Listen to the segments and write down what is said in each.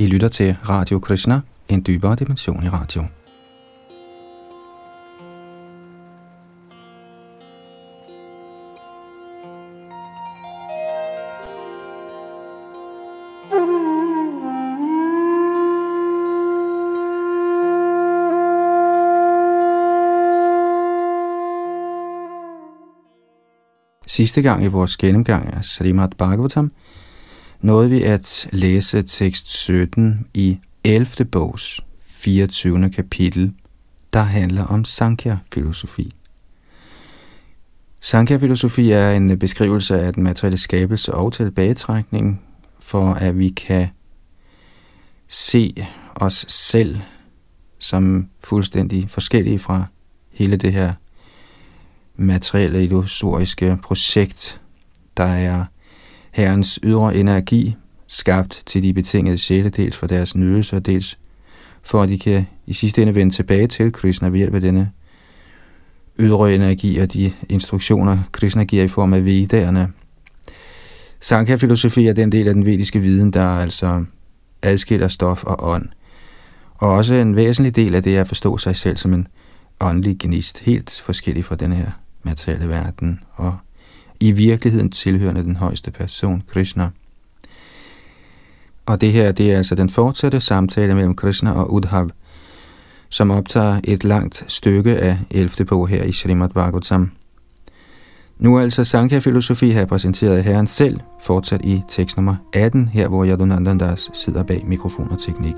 I lytter til Radio Krishna, en dybere dimension i radio. Sidste gang i vores gennemgang af Srimad Bhagavatam nåede vi at læse tekst 17 i 11. bogs 24. kapitel, der handler om Sankhya-filosofi. Sankhya-filosofi er en beskrivelse af den materielle skabelse og tilbagetrækning, for at vi kan se os selv som fuldstændig forskellige fra hele det her materielle illusoriske projekt, der er Herrens ydre energi, skabt til de betingede sjæle, dels for deres nydelse og dels for at de kan i sidste ende vende tilbage til Krishna ved hjælp af denne ydre energi og de instruktioner, Krishna giver i form af vedderne. Sankhya-filosofi er den del af den vediske viden, der altså adskiller stof og ånd. Og også en væsentlig del af det er at forstå sig selv som en åndelig gnist, helt forskellig fra den her materielle verden, og i virkeligheden tilhørende den højeste person, Krishna. Og det her, det er altså den fortsatte samtale mellem Krishna og Udhav, som optager et langt stykke af 11. bog her i Srimad Bhagavatam. Nu er altså Sankhya-filosofi her præsenteret af Herren selv, fortsat i tekst nummer 18, her hvor Yadunandandas sidder bag mikrofon og teknik.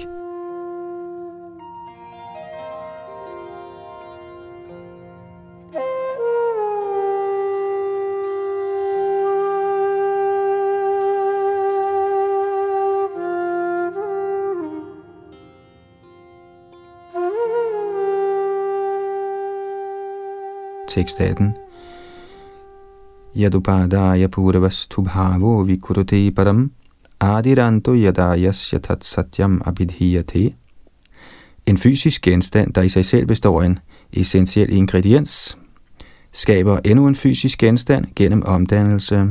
Tekst 18. Yadupadaya purvastubhavo vikurute param adiranto yadayasya tat satyam abidhiyate. En fysisk genstand, der i sig selv består af en essentiel ingrediens, skaber endnu en fysisk genstand gennem omdannelse.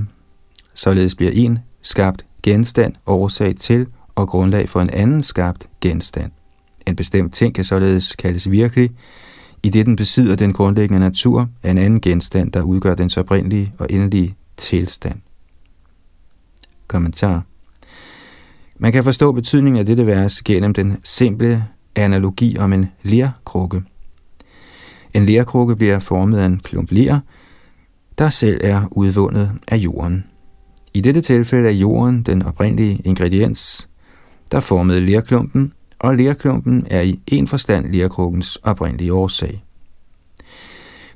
Således bliver en skabt genstand årsag til og grundlag for en anden skabt genstand. En bestemt ting kan således kaldes virkelig, i det den besidder den grundlæggende natur af en anden genstand, der udgør dens oprindelige og endelige tilstand. Kommentar Man kan forstå betydningen af dette vers gennem den simple analogi om en lerkrukke. En lerkrukke bliver formet af en klump ler, der selv er udvundet af jorden. I dette tilfælde er jorden den oprindelige ingrediens, der formede lerklumpen, og lerklumpen er i en forstand lerkrukkens oprindelige årsag.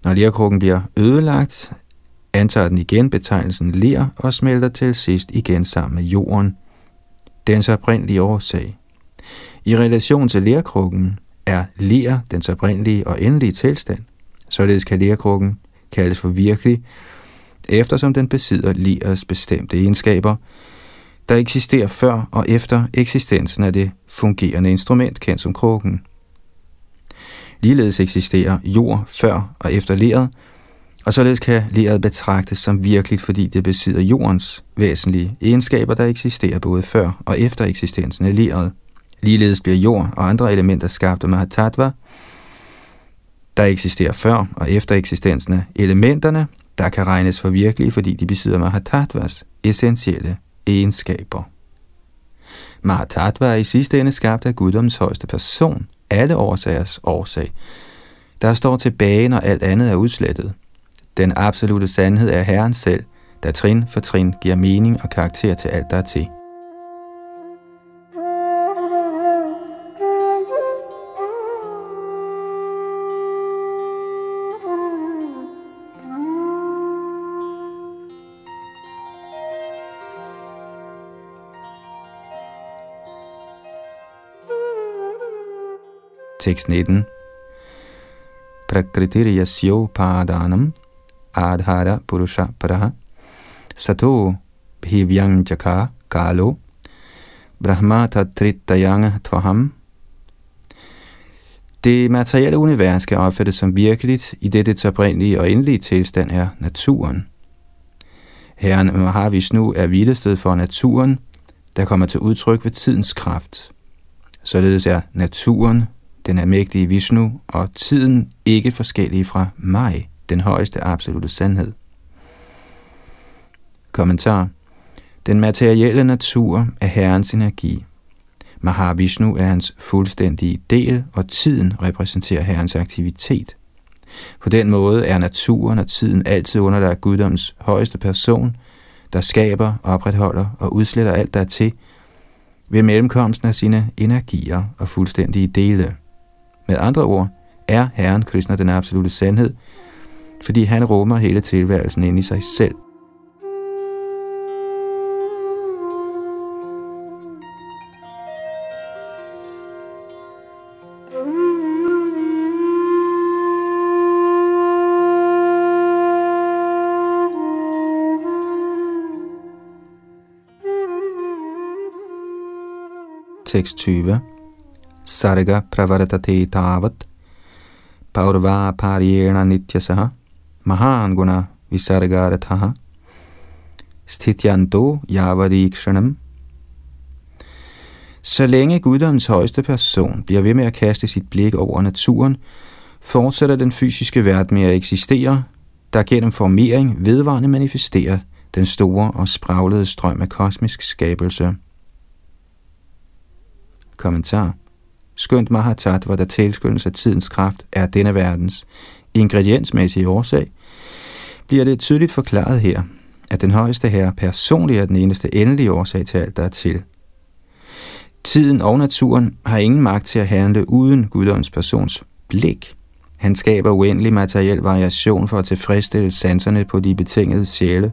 Når lerkrukken bliver ødelagt, antager den igen betegnelsen ler og smelter til sidst igen sammen med jorden, dens oprindelige årsag. I relation til lerkrukken er ler dens oprindelige og endelige tilstand. Således kan lerkrukken kaldes for virkelig, eftersom den besidder lerets bestemte egenskaber, der eksisterer før og efter eksistensen af det fungerende instrument, kendt som krukken. Ligeledes eksisterer jord før og efter leret, og således kan leret betragtes som virkeligt, fordi det besidder jordens væsentlige egenskaber, der eksisterer både før og efter eksistensen af leret. Ligeledes bliver jord og andre elementer skabt af Mahatattva, der eksisterer før og efter eksistensen af elementerne, der kan regnes for virkelige, fordi de besidder Mahatattvas essentielle egenskaber. Mahatattva er i sidste ende skabt af guddoms højeste person, alle årsagers årsag, der står tilbage, når alt andet er udslettet. Den absolute sandhed er Herren selv, der trin for trin giver mening og karakter til alt, der er til. Tekst 19. Prakritiriyasyo padanam adhara purusha paraha sato bhivyang kalo brahma tatritayang tvaham det materielle univers skal opfattes som virkeligt, i det dets oprindelige og endelige tilstand er naturen. Herren Mahavishnu er hvilested for naturen, der kommer til udtryk ved tidens kraft. Således er naturen, den almægtige Vishnu, og tiden ikke forskellige fra mig, den højeste absolute sandhed. Kommentar. Den materielle natur er Herrens energi. Mahavishnu er hans fuldstændige del, og tiden repræsenterer Herrens aktivitet. På den måde er naturen og tiden altid underlagt guddoms højeste person, der skaber, opretholder og udsletter alt der til ved mellemkomsten af sine energier og fuldstændige dele. Med andre ord er Herren Krishna den absolute sandhed, fordi han rummer hele tilværelsen ind i sig selv. Tekst 20 Sarga pravartate tavat paurva paryena nityasaha mahan guna visargarathaha stityanto yavadikshanam Så længe guddoms højeste person bliver ved med at kaste sit blik over naturen, fortsætter den fysiske verden med at eksistere, der gennem formering vedvarende manifesterer den store og spraglede strøm af kosmisk skabelse. Kommentar Skønt Mahatat, hvor der tilskyndes af tidens kraft, er denne verdens ingrediensmæssige årsag, bliver det tydeligt forklaret her, at den højeste herre personligt er den eneste endelige årsag til alt, der er til. Tiden og naturen har ingen magt til at handle uden guddoms persons blik. Han skaber uendelig materiel variation for at tilfredsstille sanserne på de betingede sjæle,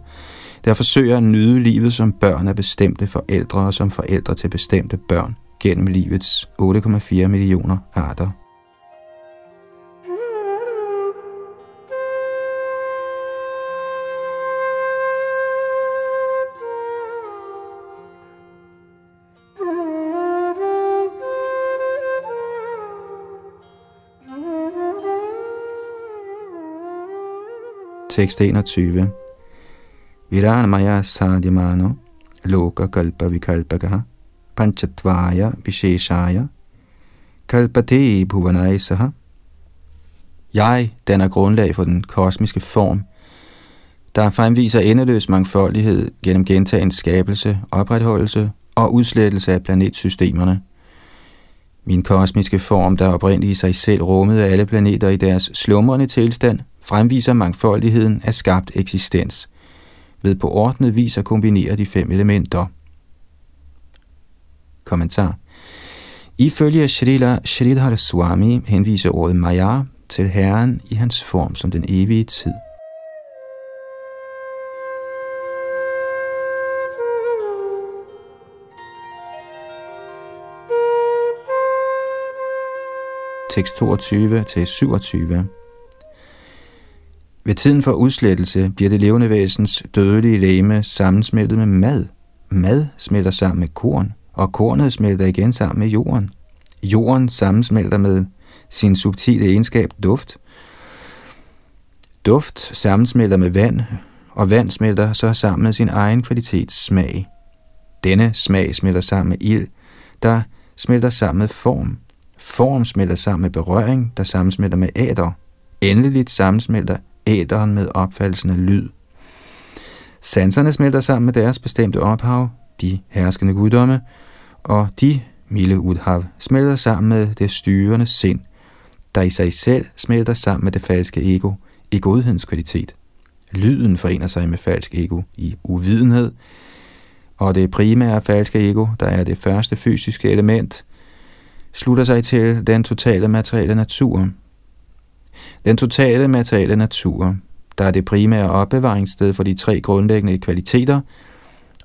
der forsøger at nyde livet som børn af bestemte forældre og som forældre til bestemte børn gennem livets 8,4 millioner arter. Tekst 21. Viranmaya sadhyamano loka kalpa vikalpakaha panchatvaya visheshaya kalpate bhuvanaisaha. Jeg danner grundlag for den kosmiske form, der fremviser endeløs mangfoldighed gennem gentagen skabelse, opretholdelse og udslettelse af planetsystemerne. Min kosmiske form, der oprindeligt i sig selv rummede alle planeter i deres slumrende tilstand, fremviser mangfoldigheden af skabt eksistens, ved på ordnet vis at kombinere de fem elementer – Kommentar. Ifølge Srila Sridhar Swami henviser ordet Maya til Herren i hans form som den evige tid. Tekst 22 til 27. Ved tiden for udslettelse bliver det levende væsens dødelige læme sammensmeltet med mad. Mad smelter sammen med korn og kornet smelter igen sammen med jorden. Jorden sammensmelter med sin subtile egenskab duft. Duft sammensmelter med vand, og vand smelter så sammen med sin egen kvalitets smag. Denne smag smelter sammen med ild, der smelter sammen med form. Form smelter sammen med berøring, der sammensmelter med æder. Endeligt sammensmelter æderen med opfattelsen af lyd. Sanserne smelter sammen med deres bestemte ophav, de herskende guddomme, og de, milde udhav, smelter sammen med det styrende sind, der i sig selv smelter sammen med det falske ego i godhedens kvalitet. Lyden forener sig med falsk ego i uvidenhed, og det primære falske ego, der er det første fysiske element, slutter sig til den totale materielle natur. Den totale materielle natur, der er det primære opbevaringssted for de tre grundlæggende kvaliteter,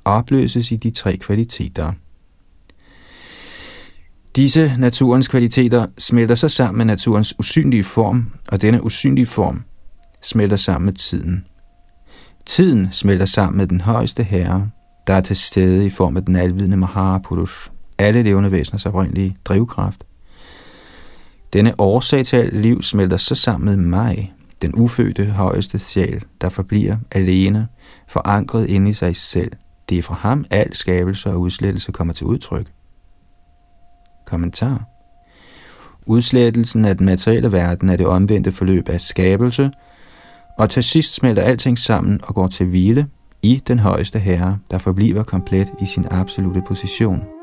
opløses i de tre kvaliteter. Disse naturens kvaliteter smelter sig sammen med naturens usynlige form, og denne usynlige form smelter sammen med tiden. Tiden smelter sammen med den højeste herre, der er til stede i form af den alvidende Mahapurush, alle levende væseners oprindelige drivkraft. Denne årsag til alt liv smelter så sammen med mig, den ufødte højeste sjæl, der forbliver alene, forankret inde i sig selv – det er fra ham, al skabelse og udslettelse kommer til udtryk. Kommentar. Udslettelsen af den materielle verden er det omvendte forløb af skabelse, og til sidst smelter alting sammen og går til hvile i den højeste herre, der forbliver komplet i sin absolute position.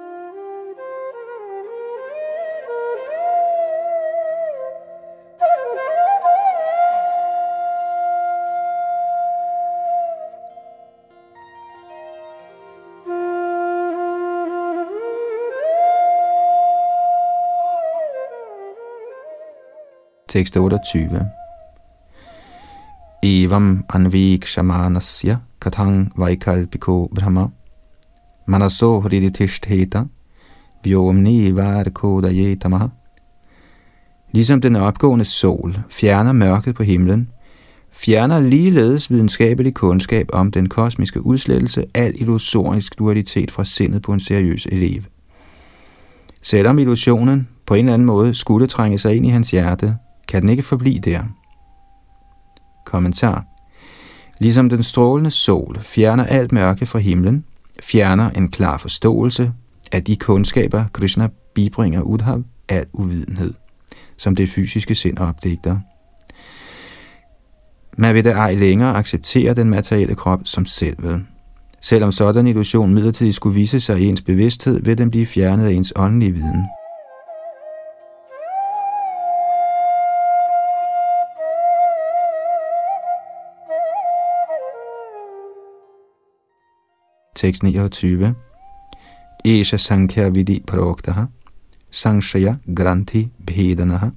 Tekst 28. Evam anvikshamanasya kathang vaikalpiko brahma manaso hriditishtheta vyomni varkodayetamaha Ligesom den opgående sol fjerner mørket på himlen, fjerner ligeledes videnskabelig kundskab om den kosmiske udslettelse al illusorisk dualitet fra sindet på en seriøs elev. Selvom illusionen på en eller anden måde skulle trænge sig ind i hans hjerte, kan den ikke forblive der. Kommentar. Ligesom den strålende sol fjerner alt mørke fra himlen, fjerner en klar forståelse af de kundskaber, Krishna bibringer Udhav, al uvidenhed, som det fysiske sind opdigter. Man vil da ej længere acceptere den materielle krop som selve. Selvom sådan illusion midlertidigt skulle vise sig i ens bevidsthed, vil den blive fjernet af ens åndelige viden. 629. Esha Sankhya Vidi Paroktaha Sanshaya Granthi Bhedanaha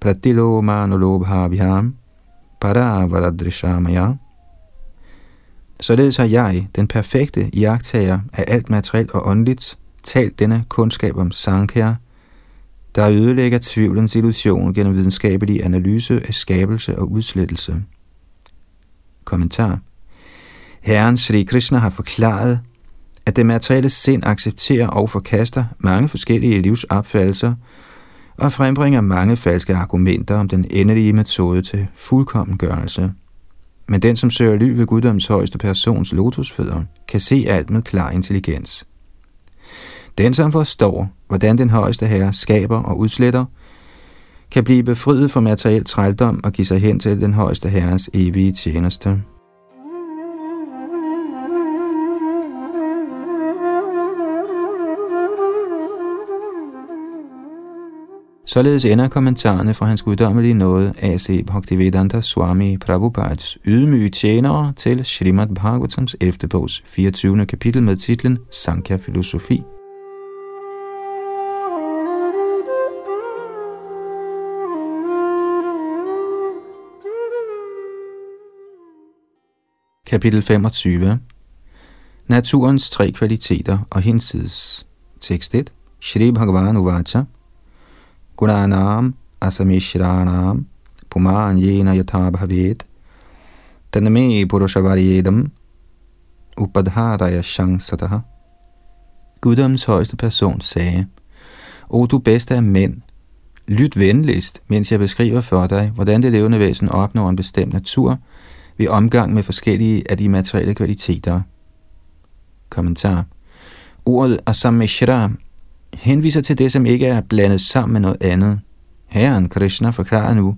Pratiloma Nolobhabhyam Paravaradrishamaya Således har jeg, den perfekte iagtager af alt materielt og åndeligt, talt denne kundskab om Sankhya, der ødelægger tvivlens illusion gennem videnskabelig analyse af skabelse og udslettelse. Kommentar. Herren Sri Krishna har forklaret, at det materielle sind accepterer og forkaster mange forskellige livsopfattelser og frembringer mange falske argumenter om den endelige metode til fuldkommengørelse. Men den, som søger ly ved guddoms højeste persons lotusfødder, kan se alt med klar intelligens. Den, som forstår, hvordan den højeste herre skaber og udsletter, kan blive befriet fra materiel trældom og give sig hen til den højeste herres evige tjeneste. Således ender kommentarerne fra hans guddommelige nåde A.C. Bhaktivedanta Swami Prabhupads ydmyge tjenere til Srimad Bhagavatams 11. bogs 24. kapitel med titlen Sankhya Filosofi. Kapitel 25 Naturens tre kvaliteter og hinsides Tekst 1 Shri Bhagavan Uvacha Gunanam asamishranam puman yena yatha bhavet taname purushavariyedam upadharaya shangsataha. Guddoms højeste person sagde, O du bedste af mænd, lyt venligst, mens jeg beskriver for dig, hvordan det levende væsen opnår en bestemt natur ved omgang med forskellige af de materielle kvaliteter. Kommentar. Ordet asamishra henviser til det, som ikke er blandet sammen med noget andet. Herren Krishna forklarer nu,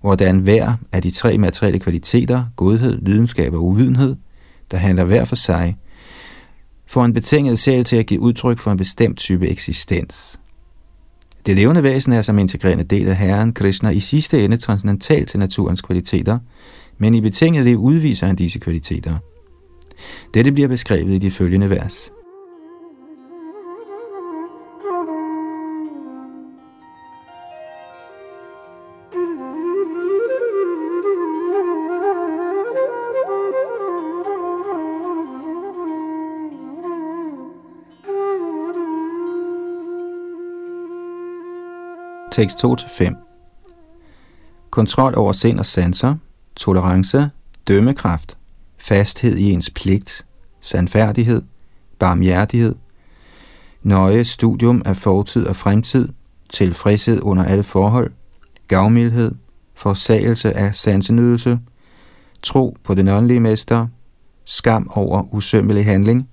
hvordan hver af de tre materielle kvaliteter, godhed, lidenskab og uvidenhed, der handler hver for sig, får en betinget sjæl til at give udtryk for en bestemt type eksistens. Det levende væsen er som integrerende del af Herren Krishna i sidste ende transcendental til naturens kvaliteter, men i betinget liv udviser han disse kvaliteter. Dette bliver beskrevet i de følgende vers. Tekst 2-5 Kontrol over sind og sanser, tolerance, dømmekraft, fasthed i ens pligt, sandfærdighed, barmhjertighed, nøje studium af fortid og fremtid, tilfredshed under alle forhold, gavmildhed, forsagelse af sansenydelse, tro på den åndelige mester, skam over usømmelig handling,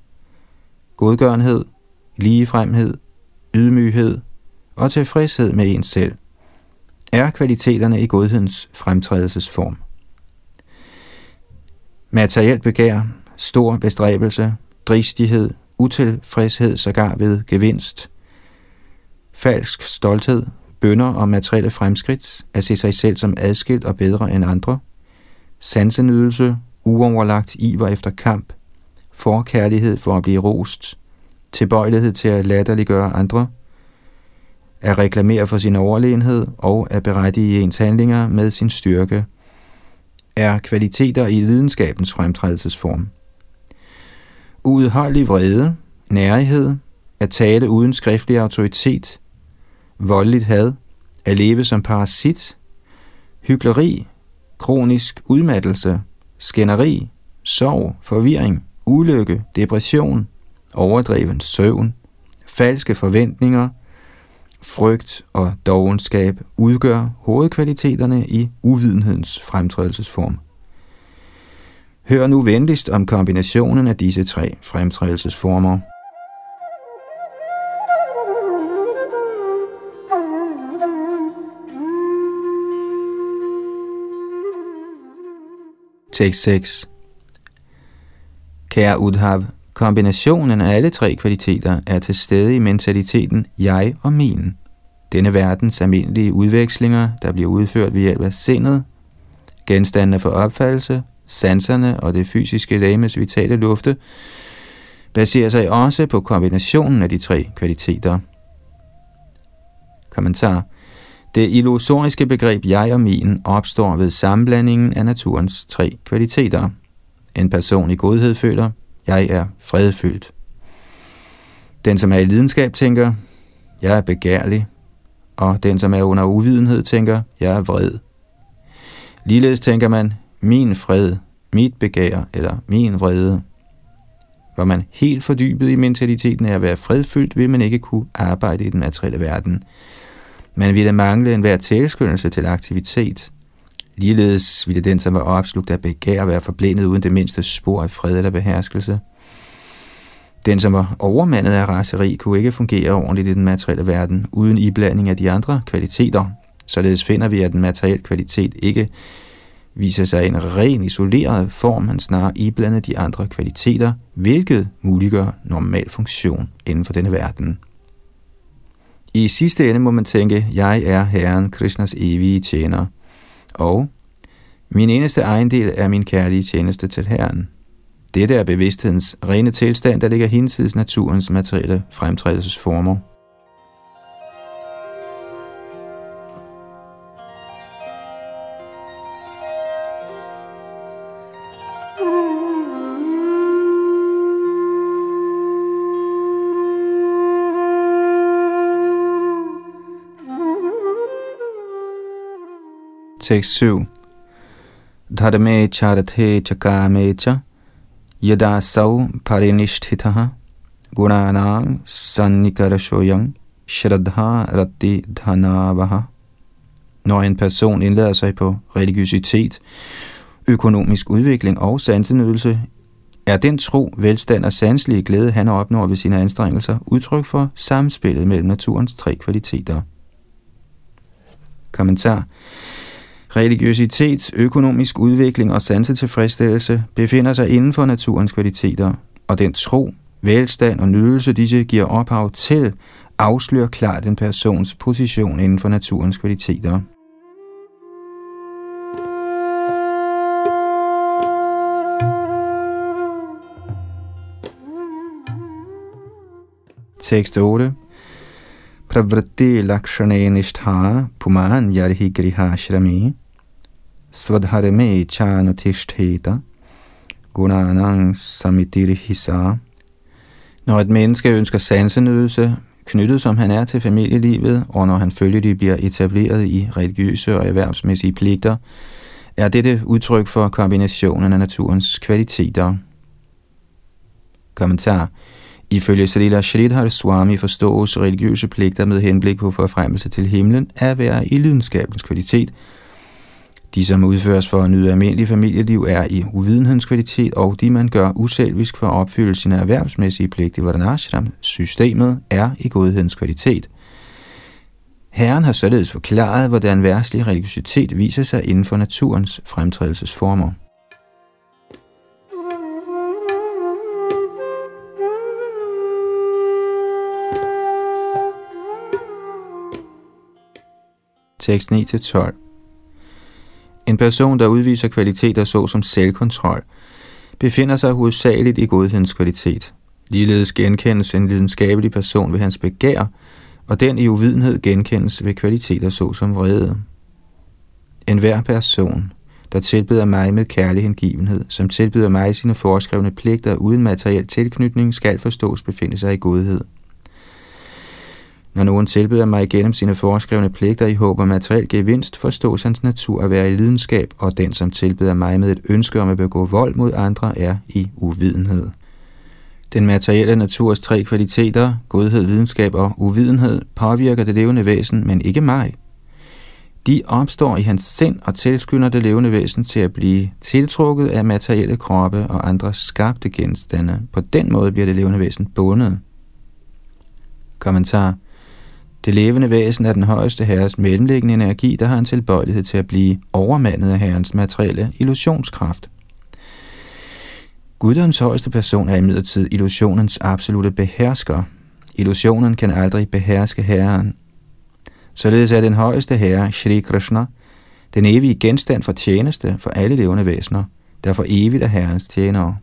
godgørenhed, ligefremhed, ydmyghed og tilfredshed med ens selv, er kvaliteterne i godhedens fremtrædelsesform. Materielt begær, stor bestræbelse, dristighed, utilfredshed sågar ved gevinst, falsk stolthed, bønder og materielle fremskridt, at se sig selv som adskilt og bedre end andre, sansenydelse, uoverlagt iver efter kamp, forkærlighed for at blive rost, tilbøjelighed til at latterliggøre andre, at reklamere for sin overlegenhed og at berettige ens handlinger med sin styrke, er kvaliteter i lidenskabens fremtrædelsesform. Uudholdelig vrede, nærighed, at tale uden skriftlig autoritet, voldeligt had, at leve som parasit, hykleri, kronisk udmattelse, skænderi, sorg, forvirring, ulykke, depression, overdreven søvn, falske forventninger, frygt og dogenskab udgør hovedkvaliteterne i uvidenhedens fremtrædelsesform. Hør nu venligst om kombinationen af disse tre fremtrædelsesformer. Tekst 6 Kære Udhav, kombinationen af alle tre kvaliteter er til stede i mentaliteten jeg og min. Denne verdens almindelige udvekslinger, der bliver udført ved hjælp af sindet, genstandene for opfattelse, sanserne og det fysiske lægemes vitale lufte, baserer sig også på kombinationen af de tre kvaliteter. Kommentar det illusoriske begreb jeg og min opstår ved sammenblandingen af naturens tre kvaliteter. En person i godhed føler, jeg er fredfyldt. Den, som er i lidenskab, tænker, jeg er begærlig. Og den, som er under uvidenhed, tænker, jeg er vred. Ligeledes tænker man, min fred, mit begær eller min vrede. Var man helt fordybet i mentaliteten af at være fredfyldt, vil man ikke kunne arbejde i den materielle verden. Man ville mangle enhver tilskyndelse til aktivitet. Ligeledes ville den, som var opslugt af begær, være forblændet uden det mindste spor af fred eller beherskelse. Den, som var overmandet af raseri, kunne ikke fungere ordentligt i den materielle verden, uden iblanding af de andre kvaliteter. Således finder vi, at den materielle kvalitet ikke viser sig i en ren isoleret form, men snarere iblandet de andre kvaliteter, hvilket muliggør normal funktion inden for denne verden. I sidste ende må man tænke, jeg er Herren, Krishnas evige tjener, og min eneste ejendel er min kærlige tjeneste til Herren. Dette er bevidsthedens rene tilstand, der ligger hinsides naturens materielle fremtrædelsesformer. Tekst 7. Dharme charathe chakame cha yada sau parinishtitaha gunanang sannikarashoyang shraddha ratti dhanavaha. Når en person indlader sig på religiøsitet, økonomisk udvikling og sansenydelse, er den tro, velstand og sanselige glæde, han opnår ved sine anstrengelser, udtryk for samspillet mellem naturens tre kvaliteter. Kommentar Religiøsitet, økonomisk udvikling og sansetilfredsstillelse befinder sig inden for naturens kvaliteter, og den tro, velstand og nydelse, disse giver ophav til, afslører klart en persons position inden for naturens kvaliteter. Tekst 8 Pravritti lakshane nishtha puman yarhi grihashrami svadharme chanutishtheta gunanang samitirhisa. Når et menneske ønsker sansenydelse, knyttet som han er til familielivet, og når han følgelig bliver etableret i religiøse og erhvervsmæssige pligter, er dette udtryk for kombinationen af naturens kvaliteter. Kommentar Ifølge Salila Shridhar Swami forstås religiøse pligter med henblik på forfremmelse til himlen at være i lidenskabens kvalitet – de, som udføres for at nyde almindelig familieliv, er i uvidenhedens kvalitet, og de, man gør uselvisk for at opfylde sine erhvervsmæssige pligter i Vardanashram, systemet er i godhedens kvalitet. Herren har således forklaret, hvordan værtslig religiøsitet viser sig inden for naturens fremtrædelsesformer. Tekst 9-12 en person, der udviser kvaliteter såsom selvkontrol, befinder sig hovedsageligt i godhedens kvalitet. Ligeledes genkendes en lidenskabelig person ved hans begær, og den i uvidenhed genkendes ved kvaliteter såsom vrede. En hver person, der tilbyder mig med kærlig hengivenhed, som tilbyder mig sine foreskrevne pligter uden materiel tilknytning, skal forstås befinde sig i godhed. Når nogen tilbyder mig igennem sine foreskrevne pligter i håb om materiel gevinst, forstås hans natur at være i lidenskab, og den, som tilbyder mig med et ønske om at begå vold mod andre, er i uvidenhed. Den materielle naturs tre kvaliteter, godhed, videnskab og uvidenhed, påvirker det levende væsen, men ikke mig. De opstår i hans sind og tilskynder det levende væsen til at blive tiltrukket af materielle kroppe og andre skabte genstande. På den måde bliver det levende væsen bundet. Kommentar det levende væsen er den højeste herres mellemliggende energi, der har en tilbøjelighed til at blive overmandet af herrens materielle illusionskraft. Guddoms højeste person er imidlertid illusionens absolute behersker. Illusionen kan aldrig beherske herren. Således er den højeste herre, Shri Krishna, den evige genstand for tjeneste for alle levende væsener, der for evigt er herrens tjenere.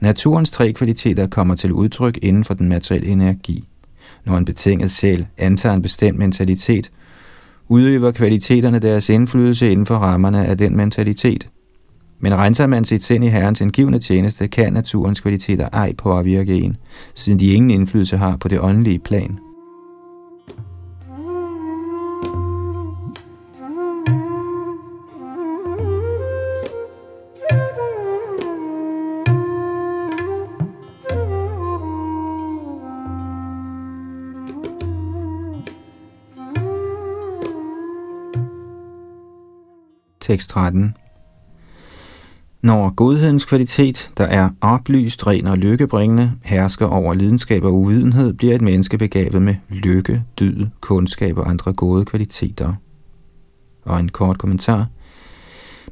Naturens tre kvaliteter kommer til udtryk inden for den materielle energi. Når en betinget sjæl antager en bestemt mentalitet, udøver kvaliteterne deres indflydelse inden for rammerne af den mentalitet. Men renser man sit sind i Herrens indgivende tjeneste, kan naturens kvaliteter ej påvirke en, siden de ingen indflydelse har på det åndelige plan. Tekst 13. Når godhedens kvalitet, der er oplyst, ren og lykkebringende, hersker over lidenskab og uvidenhed, bliver et menneske begavet med lykke, dyd, kundskab og andre gode kvaliteter. Og en kort kommentar.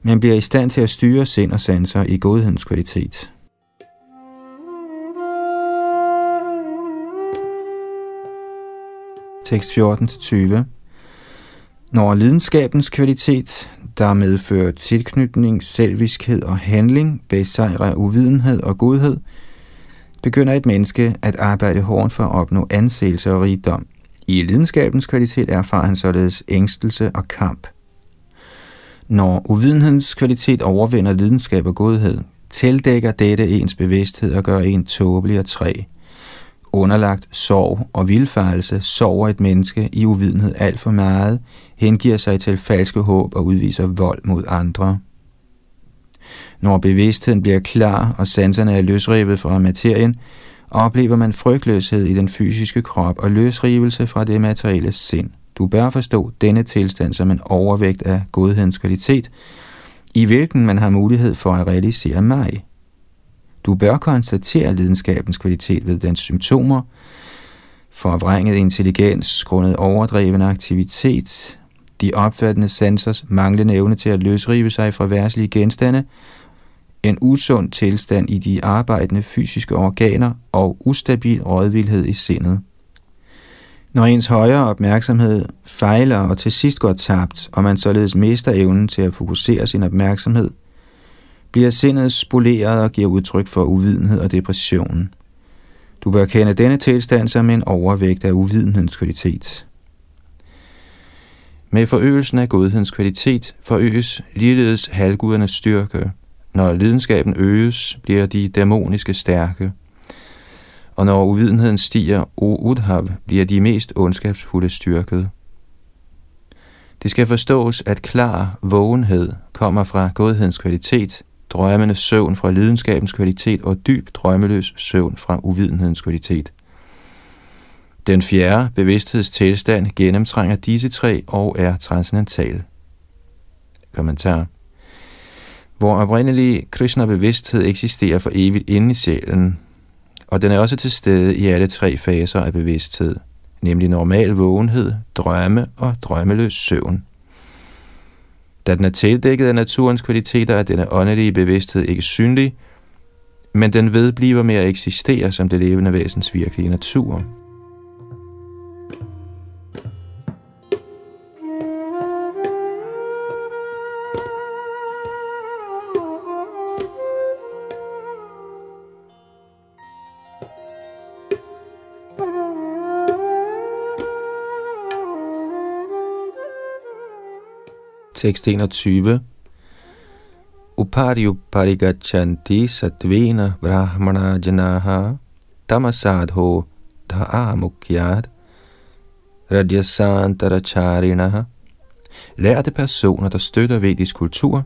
Man bliver i stand til at styre sind og sanser i godhedens kvalitet. Tekst 14-20 når lidenskabens kvalitet, der medfører tilknytning, selviskhed og handling, besejrer uvidenhed og godhed, begynder et menneske at arbejde hårdt for at opnå anseelse og rigdom. I lidenskabens kvalitet erfarer han således ængstelse og kamp. Når uvidenhedens kvalitet overvinder lidenskab og godhed, tildækker dette ens bevidsthed og gør en tåbelig og træ. Underlagt sorg og vilfarelse, sover et menneske i uvidenhed alt for meget, hengiver sig til falske håb og udviser vold mod andre. Når bevidstheden bliver klar og sanserne er løsrevet fra materien, oplever man frygtløshed i den fysiske krop og løsrivelse fra det materielle sind. Du bør forstå denne tilstand som en overvægt af godhedens kvalitet, i hvilken man har mulighed for at realisere mig. Du bør konstatere lidenskabens kvalitet ved dens symptomer, forvrænget intelligens, grundet overdreven aktivitet, de opfattende sansers manglende evne til at løsrive sig fra værtslige genstande, en usund tilstand i de arbejdende fysiske organer og ustabil rådvildhed i sindet. Når ens højere opmærksomhed fejler og til sidst går tabt, og man således mister evnen til at fokusere sin opmærksomhed, bliver sindet spoleret og giver udtryk for uvidenhed og depression. Du bør kende denne tilstand som en overvægt af uvidenhedens kvalitet. Med forøgelsen af godhedens kvalitet forøges ligeledes halvgudernes styrke. Når lidenskaben øges, bliver de dæmoniske stærke. Og når uvidenheden stiger, o udhav, bliver de mest ondskabsfulde styrket. Det skal forstås, at klar vågenhed kommer fra godhedens kvalitet, drømmenes søvn fra lidenskabens kvalitet og dyb drømmeløs søvn fra uvidenhedens kvalitet. Den fjerde bevidsthedstilstand gennemtrænger disse tre og er transcendental. Kommentar. Hvor oprindelig Krishna-bevidsthed eksisterer for evigt inde i sjælen, og den er også til stede i alle tre faser af bevidsthed, nemlig normal vågenhed, drømme og drømmeløs søvn. Da den er tildækket af naturens kvaliteter, er denne åndelige bevidsthed ikke synlig, men den vedbliver med at eksistere som det levende væsens virkelige natur. Tekst 21. Uparyu parigachanti satvena brahmana janaha tamasadho dha'amukyat radyasantaracharinaha Lærte personer, der støtter vedisk kultur,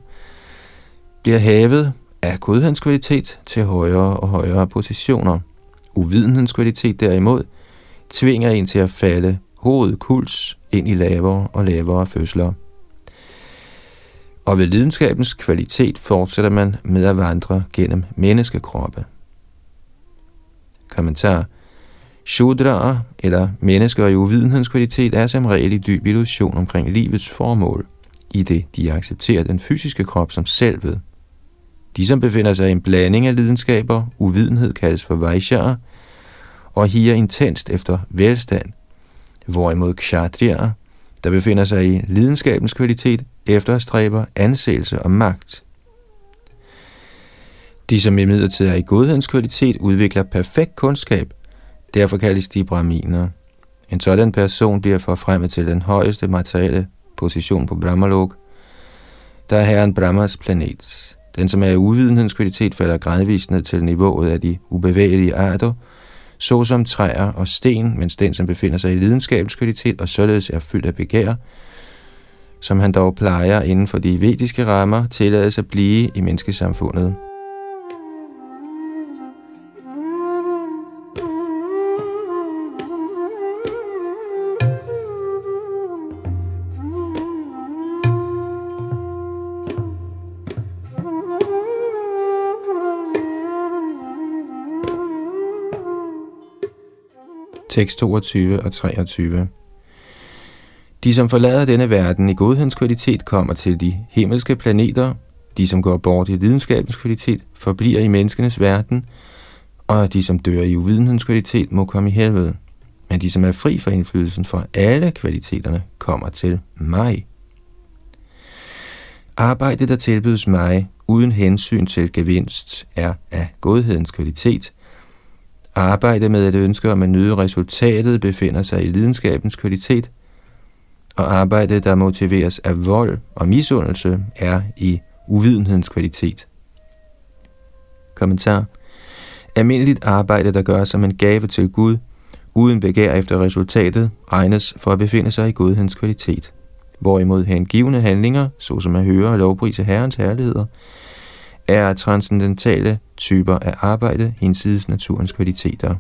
bliver hævet af godhedens kvalitet til højere og højere positioner. Uvidenhedens kvalitet derimod tvinger en til at falde hovedkuls ind i lavere og lavere fødsler og ved lidenskabens kvalitet fortsætter man med at vandre gennem menneskekroppe. Kommentar Shudra'er, eller mennesker i uvidenhedens kvalitet, er som regel i dyb illusion omkring livets formål, i det de accepterer den fysiske krop som selvet. De, som befinder sig i en blanding af lidenskaber, uvidenhed kaldes for Vaishya'er, og higer intenst efter velstand, hvorimod kshatriya'er, der befinder sig i lidenskabens kvalitet, efterstræber anseelse og magt. De, som imidlertid er i godhedens kvalitet, udvikler perfekt kundskab. Derfor kaldes de braminer. En sådan person bliver forfremmet til den højeste materielle position på Brahmalok, der er herren Brahmas planet. Den, som er i uvidenhedens kvalitet, falder gradvist ned til niveauet af de ubevægelige arter, såsom træer og sten, mens den, som befinder sig i lidenskabens kvalitet og således er fyldt af begær, som han dog plejer inden for de vediske rammer, tillades at blive i menneskesamfundet. Tekst 22 og 23 de, som forlader denne verden i godhedens kvalitet, kommer til de himmelske planeter. De, som går bort i videnskabens kvalitet, forbliver i menneskenes verden. Og de, som dør i uvidenhedens kvalitet, må komme i helvede. Men de, som er fri for indflydelsen fra alle kvaliteterne, kommer til mig. Arbejdet, der tilbydes mig, uden hensyn til gevinst, er af godhedens kvalitet. Arbejdet med et ønske om at nyde resultatet befinder sig i lidenskabens kvalitet – og arbejde, der motiveres af vold og misundelse, er i uvidenhedens kvalitet. Kommentar. Almindeligt arbejde, der gør som en gave til Gud, uden begær efter resultatet, regnes for at befinde sig i godhedens kvalitet. Hvorimod hengivende handlinger, såsom at høre og lovprise Herrens herligheder, er transcendentale typer af arbejde hinsides naturens kvaliteter.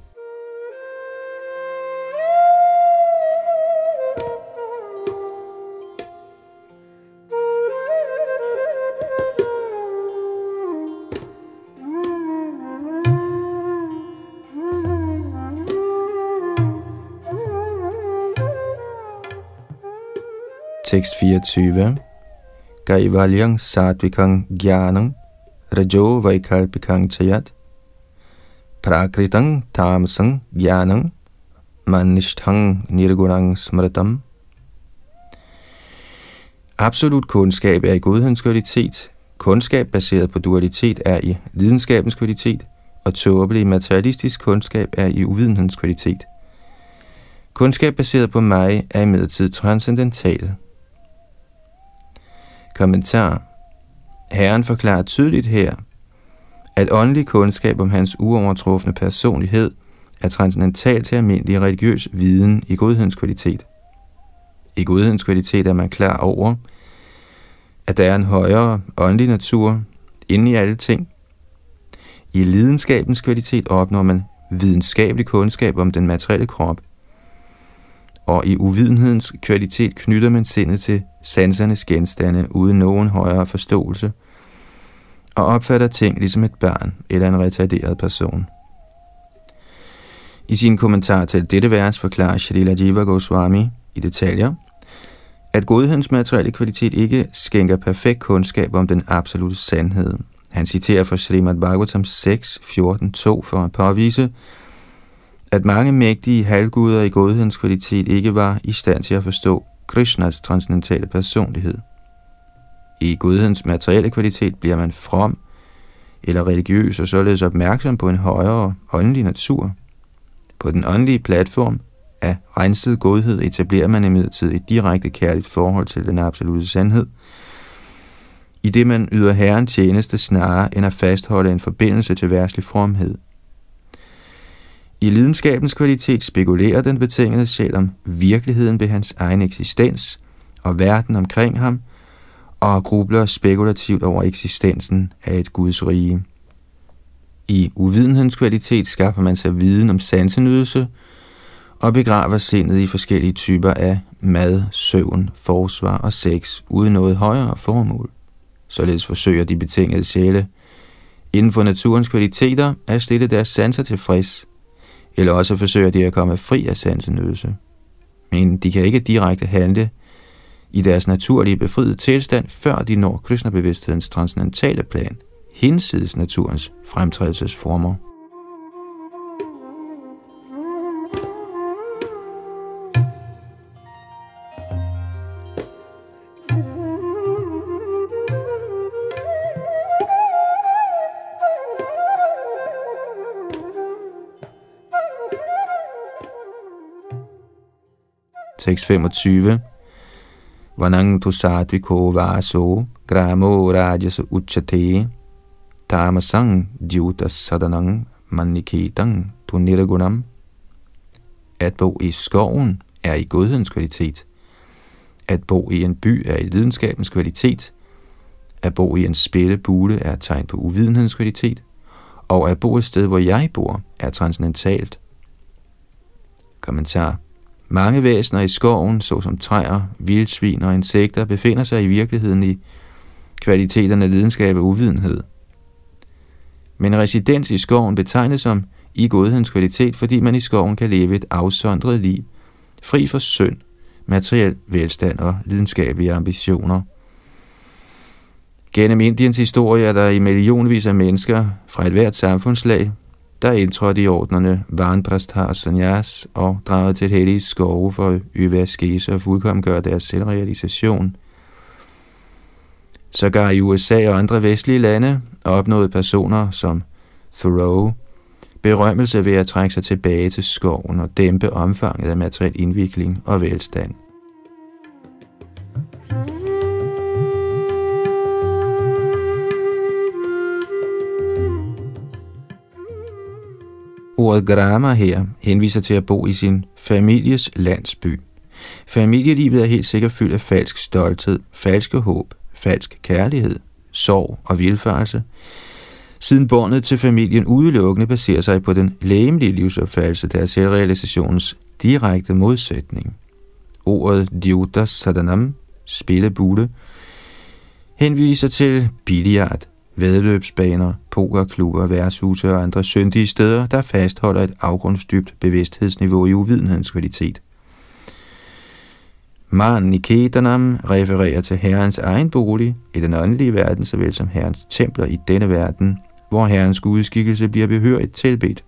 Tekst 24. Gaivalyang satvikang gyanang rajo vaikalpikang chayat prakritang tamasang gyanang manishtang nirgunang smritam Absolut kundskab er i godhedens kvalitet. Kundskab baseret på dualitet er i lidenskabens kvalitet, og tåbelig materialistisk kundskab er i uvidenhedens kvalitet. Kundskab baseret på mig er imidlertid transcendental. Kommentar Herren forklarer tydeligt her, at åndelig kundskab om hans uovertrufne personlighed er transcendental til almindelig religiøs viden i godhedens kvalitet. I godhedens kvalitet er man klar over, at der er en højere åndelig natur inde i alle ting. I lidenskabens kvalitet opnår man videnskabelig kundskab om den materielle krop og i uvidenhedens kvalitet knytter man sindet til sansernes genstande uden nogen højere forståelse, og opfatter ting ligesom et barn eller en retarderet person. I sin kommentar til dette vers forklarer Shrila Jiva Goswami i detaljer, at godhedens materielle kvalitet ikke skænker perfekt kundskab om den absolute sandhed. Han citerer fra Srimad Bhagavatam 6, 14, 2 for at påvise, at mange mægtige halvguder i godhedens kvalitet ikke var i stand til at forstå Krishnas transcendentale personlighed. I godhedens materielle kvalitet bliver man from eller religiøs og således opmærksom på en højere åndelig natur. På den åndelige platform af renset godhed etablerer man imidlertid et direkte kærligt forhold til den absolute sandhed, i det man yder Herren tjeneste snarere end at fastholde en forbindelse til værslig fromhed. I lidenskabens kvalitet spekulerer den betingede sjæl om virkeligheden ved hans egen eksistens og verden omkring ham, og grubler spekulativt over eksistensen af et Guds rige. I uvidenhedens kvalitet skaffer man sig viden om sansenydelse og begraver sindet i forskellige typer af mad, søvn, forsvar og sex uden noget højere formål. Således forsøger de betingede sjæle inden for naturens kvaliteter at stille deres sanser tilfreds, eller også forsøger de at komme fri af sansenydelse. Men de kan ikke direkte handle i deres naturlige befriede tilstand, før de når Krishna-bevidsthedens transcendentale plan, hinsides naturens fremtrædelsesformer. Tekst 25 Vanang tu satviko vaso gramo rajas uchate tamasang dyuta sadanang maniketang tu niragunam. At bo i skoven er i godhedens kvalitet. At bo i en by er i lidenskabens kvalitet. At bo i en spillebule er et tegn på uvidenhedens kvalitet. Og at bo et sted, hvor jeg bor, er transcendentalt. Kommentar mange væsener i skoven, såsom træer, vildsvin og insekter, befinder sig i virkeligheden i kvaliteterne af lidenskab og uvidenhed. Men residens i skoven betegnes som i godhedens kvalitet, fordi man i skoven kan leve et afsondret liv, fri for synd, materiel velstand og lidenskabelige ambitioner. Gennem Indiens historie er der i millionvis af mennesker fra et hvert samfundslag der indtrådte i ordnerne Vanprasthar og Sanyas og dragede til et hellige skove for at øve askese og fuldkommen gøre deres selvrealisation. Sågar i USA og andre vestlige lande opnåede personer som Thoreau berømmelse ved at trække sig tilbage til skoven og dæmpe omfanget af materiel indvikling og velstand. Ordet grama her henviser til at bo i sin families landsby. Familielivet er helt sikkert fyldt af falsk stolthed, falske håb, falsk kærlighed, sorg og vilfarelse, siden båndet til familien udelukkende baserer sig på den lægelige livsopfattelse, der er selvrealisationens direkte modsætning. Ordet Diuta Sadanam, spillebule, henviser til billiard, vedløbsbaner, pokerklubber, værtshuse og andre syndige steder, der fastholder et afgrundsdybt bevidsthedsniveau i uvidenhedens kvalitet. Man Niketanam refererer til Herrens egen bolig i den åndelige verden, såvel som Herrens templer i denne verden, hvor Herrens gudskikkelse bliver behørigt tilbedt.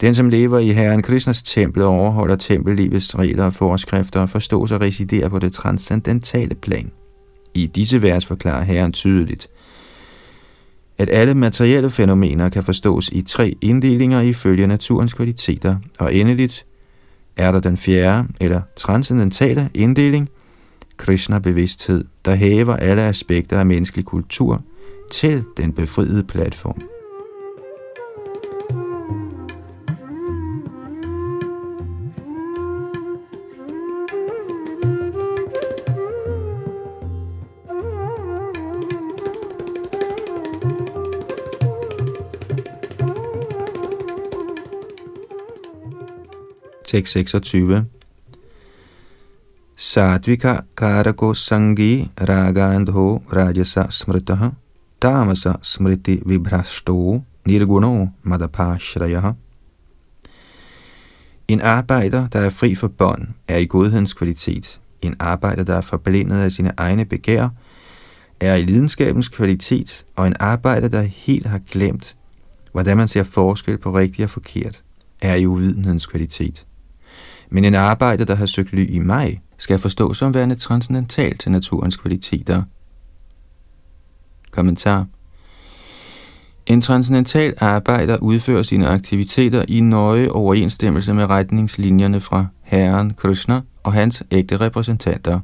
Den, som lever i Herren Krishnas tempel og overholder tempellivets regler og forskrifter, forstås og residerer på det transcendentale plan – i disse vers forklarer Herren tydeligt, at alle materielle fænomener kan forstås i tre inddelinger ifølge naturens kvaliteter, og endeligt er der den fjerde eller transcendentale inddeling, Krishna-bevidsthed, der hæver alle aspekter af menneskelig kultur til den befriede platform. Tekst 26. Satvika karako sangi ragandho rajasa smritaha tamasa smriti vibhrashto nirguno madapashraya. En arbejder, der er fri for bånd, er i godhedens kvalitet. En arbejder, der er forblindet af sine egne begær, er i lidenskabens kvalitet, og en arbejder, der helt har glemt, hvordan man ser forskel på rigtigt og forkert, er i uvidenhedens kvalitet. Men en arbejder, der har søgt ly i mig, skal forstås som værende transcendental til naturens kvaliteter. Kommentar En transcendental arbejder udfører sine aktiviteter i nøje overensstemmelse med retningslinjerne fra Herren Krishna og hans ægte repræsentanter.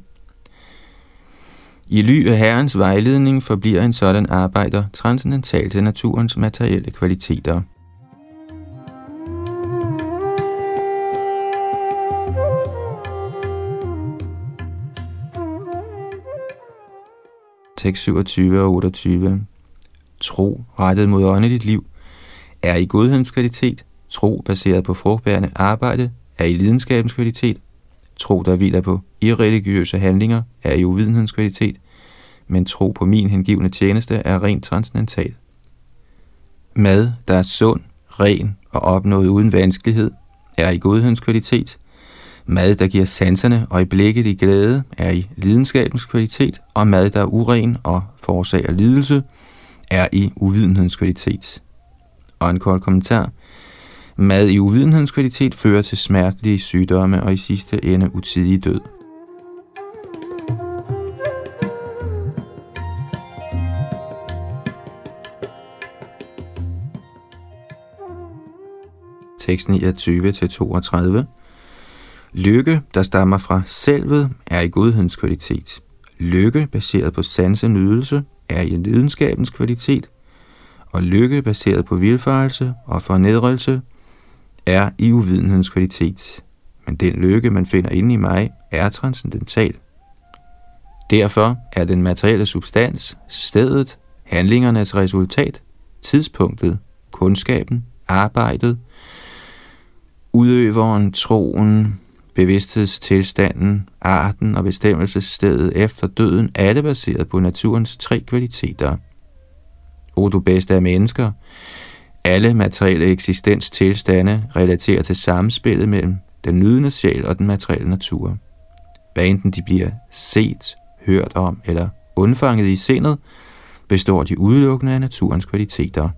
I ly af Herrens vejledning forbliver en sådan arbejder transcendental til naturens materielle kvaliteter. Tekst 27 og 28. Tro rettet mod åndeligt liv er i godhedens kvalitet. Tro baseret på frugtbærende arbejde er i lidenskabens kvalitet. Tro, der hviler på irreligiøse handlinger, er i uvidenhedens kvalitet. Men tro på min hengivne tjeneste er rent transcendental. Mad, der er sund, ren og opnået uden vanskelighed, er i godhedens kvalitet. Mad, der giver sanserne og i blikket i glæde, er i lidenskabens kvalitet, og mad, der er uren og forårsager lidelse, er i uvidenhedens kvalitet. Og en kort kommentar. Mad i uvidenhedens kvalitet fører til smertelige sygdomme og i sidste ende utidig død. Tekst 29-32 Lykke, der stammer fra selvet, er i godhedens kvalitet. Lykke, baseret på sansenydelse, er i lidenskabens kvalitet. Og lykke, baseret på vilfarelse og fornedrelse, er i uvidenhedens kvalitet. Men den lykke, man finder inde i mig, er transcendental. Derfor er den materielle substans, stedet, handlingernes resultat, tidspunktet, kundskaben, arbejdet, udøveren, troen, bevidsthedstilstanden, arten og bestemmelsesstedet efter døden, alle baseret på naturens tre kvaliteter. O du bedste af mennesker, alle materielle eksistenstilstande relaterer til samspillet mellem den nydende sjæl og den materielle natur. Hvad enten de bliver set, hørt om eller undfanget i sindet, består de udelukkende af naturens kvaliteter.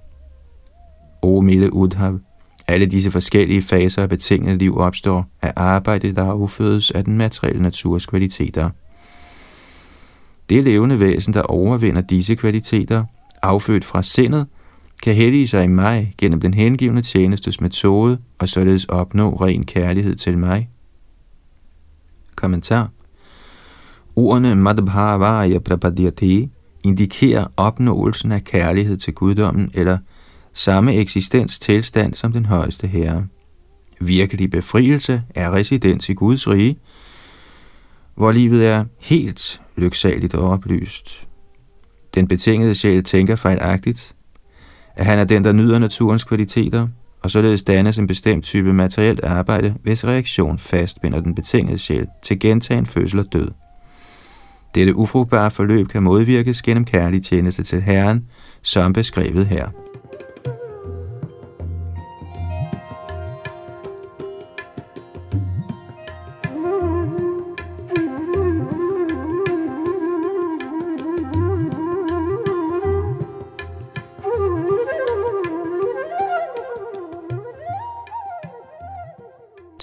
O milde Udhav, alle disse forskellige faser af betinget liv opstår af arbejde, der affødes af den materielle naturs kvaliteter. Det levende væsen, der overvinder disse kvaliteter, affødt fra sindet, kan hellige sig i mig gennem den hengivende tjenestes metode og således opnå ren kærlighed til mig. Kommentar Ordene Madhbhavaya Prapadyate indikerer opnåelsen af kærlighed til guddommen eller samme eksistens tilstand som den højeste herre. Virkelig befrielse er residens i Guds rige, hvor livet er helt lyksaligt og oplyst. Den betingede sjæl tænker fejlagtigt, at han er den, der nyder naturens kvaliteter, og således dannes en bestemt type materielt arbejde, hvis reaktion fastbinder den betingede sjæl til gentagen fødsel og død. Dette ufrugtbare forløb kan modvirkes gennem kærlig tjeneste til Herren, som beskrevet her.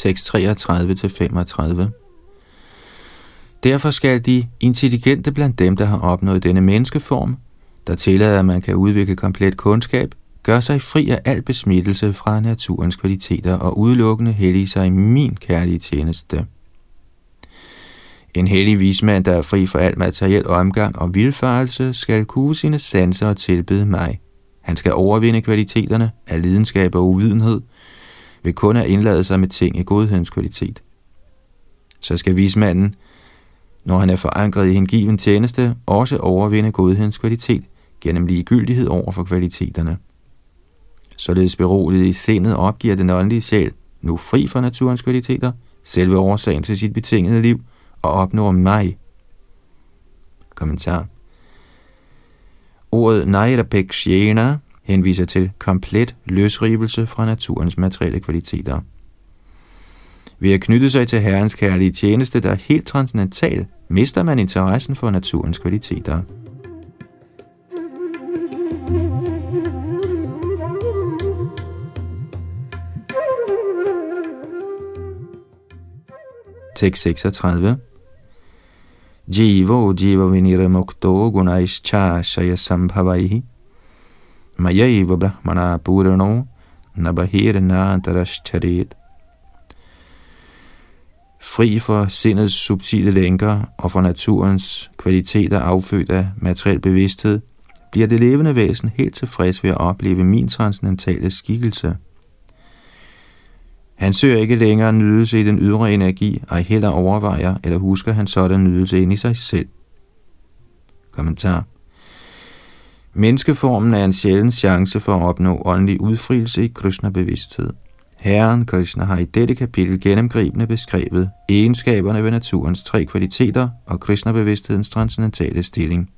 Tekst 33-35. Derfor skal de intelligente blandt dem, der har opnået denne menneskeform, der tillader, at man kan udvikle komplet kundskab, gør sig fri af al besmittelse fra naturens kvaliteter og udelukkende hellige sig i min kærlige tjeneste. En hellig vismand, der er fri for al materiel omgang og vilfarelse, skal kue sine sanser og tilbede mig. Han skal overvinde kvaliteterne af lidenskab og uvidenhed, ved kun at indlade sig med ting i godhedens kvalitet. Så skal vismanden, når han er forankret i hengiven tjeneste, også overvinde godhedens kvalitet gennem ligegyldighed over for kvaliteterne. Således beroliget i sindet opgiver den åndelige sjæl nu fri for naturens kvaliteter, selve årsagen til sit betingede liv, og opnår mig. Kommentar. Ordet Nairapekshena henviser til komplet løsrivelse fra naturens materielle kvaliteter. Ved at knytte sig til Herrens kærlige tjeneste, der er helt transcendental, mister man interessen for naturens kvaliteter. Tekst 36 Jivo jiva vinira mukto gunaischha shaya sambhavaihi Mayaiva brahmana purano nabahir nantarashcharit Fri for sindets subtile lænker og for naturens kvaliteter affødt af materiel bevidsthed, bliver det levende væsen helt tilfreds ved at opleve min transcendentale skikkelse. Han søger ikke længere nydelse i den ydre energi, og heller overvejer eller husker han sådan nydelse ind i sig selv. Kommentar Menneskeformen er en sjælden chance for at opnå åndelig udfrielse i Krishna-bevidsthed. Herren Krishna har i dette kapitel gennemgribende beskrevet egenskaberne ved naturens tre kvaliteter og Krishna-bevidsthedens transcendentale stilling.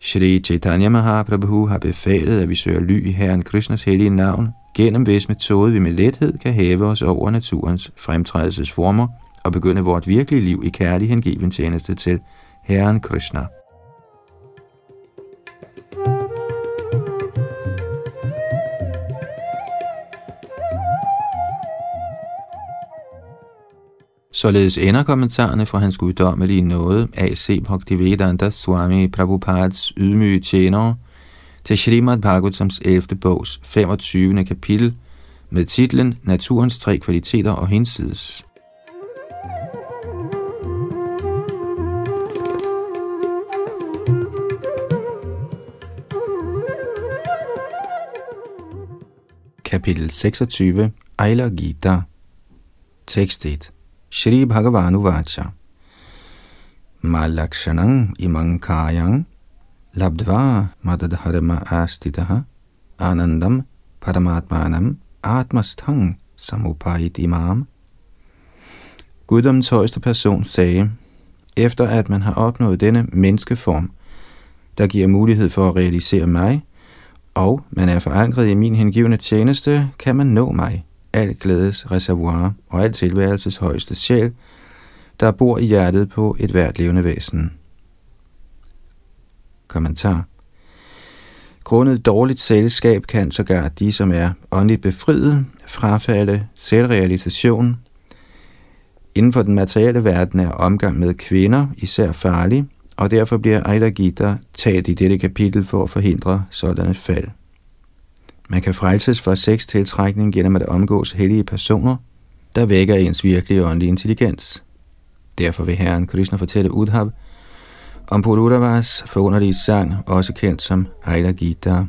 Shri Chaitanya Mahaprabhu har befalet, at vi søger ly i Herren Krishnas hellige navn, gennem hvis metode vi med lethed kan hæve os over naturens fremtrædelsesformer og begynde vort virkelige liv i kærlig hengiven tjeneste til Herren Krishna. Således ender kommentarerne fra hans guddommelige nåde A.C. Bhaktivedanta Swami Prabhupads ydmyge tjenere til Srimad Bhagavatams 11. bogs 25. kapitel med titlen Naturens tre kvaliteter og hinsides. Kapitel 26 Ejla Gita Tekst 1 Shri Bhagavanu Vacha Malakshanang imang kayang labdva madadharma astitaha anandam paramatmanam atmasthang samupait imam. Guddoms højeste person sagde, efter at man har opnået denne menneskeform, der giver mulighed for at realisere mig, og man er forankret i min hengivende tjeneste, kan man nå mig al glædes reservoir og al tilværelses højeste sjæl, der bor i hjertet på et hvert levende væsen. Kommentar Grundet dårligt selskab kan sågar de, som er åndeligt befriet, frafalde selvrealisation. Inden for den materielle verden er omgang med kvinder især farlig, og derfor bliver Aida Gita talt i dette kapitel for at forhindre sådanne fald. Man kan frelses fra seks tiltrækning gennem at omgås hellige personer, der vækker ens virkelige åndelige intelligens. Derfor vil Herren Krishna fortælle Udhab om Purudavas forunderlige sang, også kendt som Aida Gita.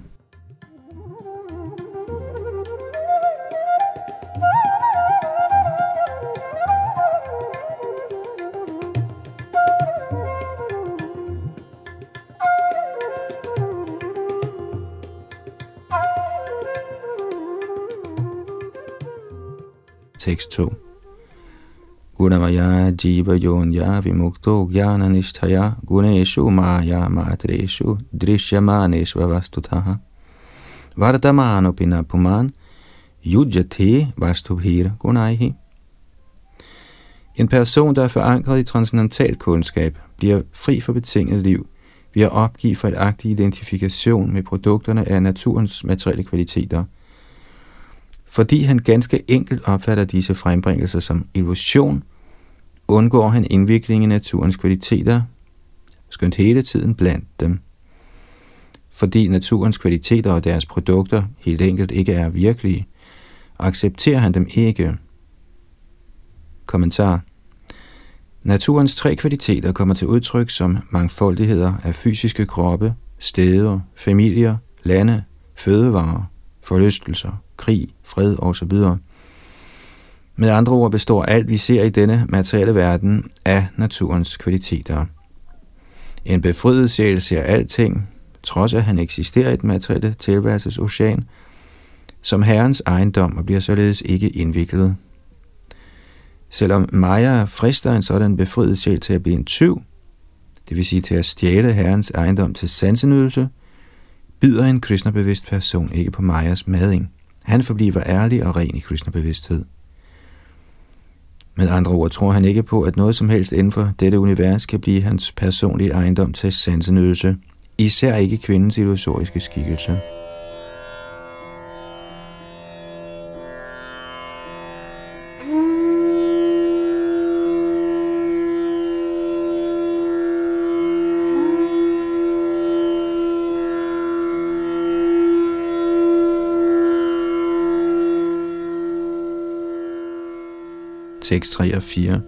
Tekst 2 Gunamaya jiva yonya vimukto jnana nishtaya guneshu maya matreshu drishyamaneshva vastutaha. Vardamano pinapuman yujati vastubhir gunaihi. En person, der er forankret i transcendental kundskab, bliver fri for betinget liv ved at opgive for et identifikation med produkterne af naturens materielle kvaliteter – fordi han ganske enkelt opfatter disse frembringelser som illusion, undgår han indvikling i naturens kvaliteter, skønt hele tiden blandt dem. Fordi naturens kvaliteter og deres produkter helt enkelt ikke er virkelige, accepterer han dem ikke. Kommentar Naturens tre kvaliteter kommer til udtryk som mangfoldigheder af fysiske kroppe, steder, familier, lande, fødevarer, forlystelser, krig, fred osv. Med andre ord består alt, vi ser i denne materielle verden, af naturens kvaliteter. En befriet sjæl ser alting, trods at han eksisterer i et materielle tilværelsesocean, som herrens ejendom og bliver således ikke indviklet. Selvom Maja frister en sådan befriet sjæl til at blive en tyv, det vil sige til at stjæle herrens ejendom til sansenydelse, bider en kristnebevidst person ikke på Majas mading. Han forbliver ærlig og ren i kristnebevidsthed. Med andre ord tror han ikke på, at noget som helst inden for dette univers kan blive hans personlige ejendom til sansenødelse, især ikke kvindens illusoriske skikkelse. 3 og 4.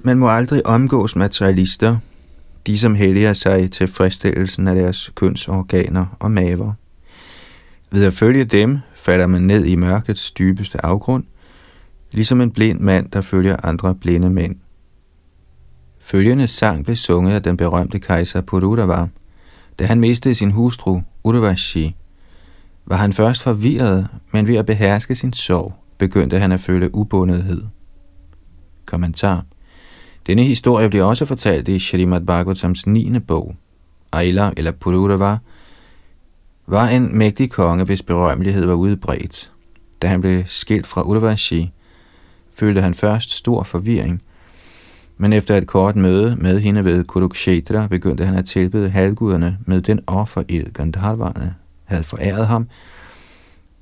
Man må aldrig omgås materialister, de som helliger sig til fristillelsen af deres kønsorganer og maver. Ved at følge dem falder man ned i mørkets dybeste afgrund, ligesom en blind mand, der følger andre blinde mænd. Følgende sang blev sunget af den berømte kejser Purudava. Da han mistede sin hustru, Urvashi, var han først forvirret, men ved at beherske sin sorg, begyndte han at føle ubundethed. Kommentar. Denne historie bliver også fortalt i Shrimad Bhagavatams 9. bog. Aila eller Pururava var en mægtig konge, hvis berømmelighed var udbredt. Da han blev skilt fra Ulvashi, følte han først stor forvirring, men efter et kort møde med hende ved Kurukshetra begyndte han at tilbede halvguderne med den ild, Gandharverne havde foræret ham,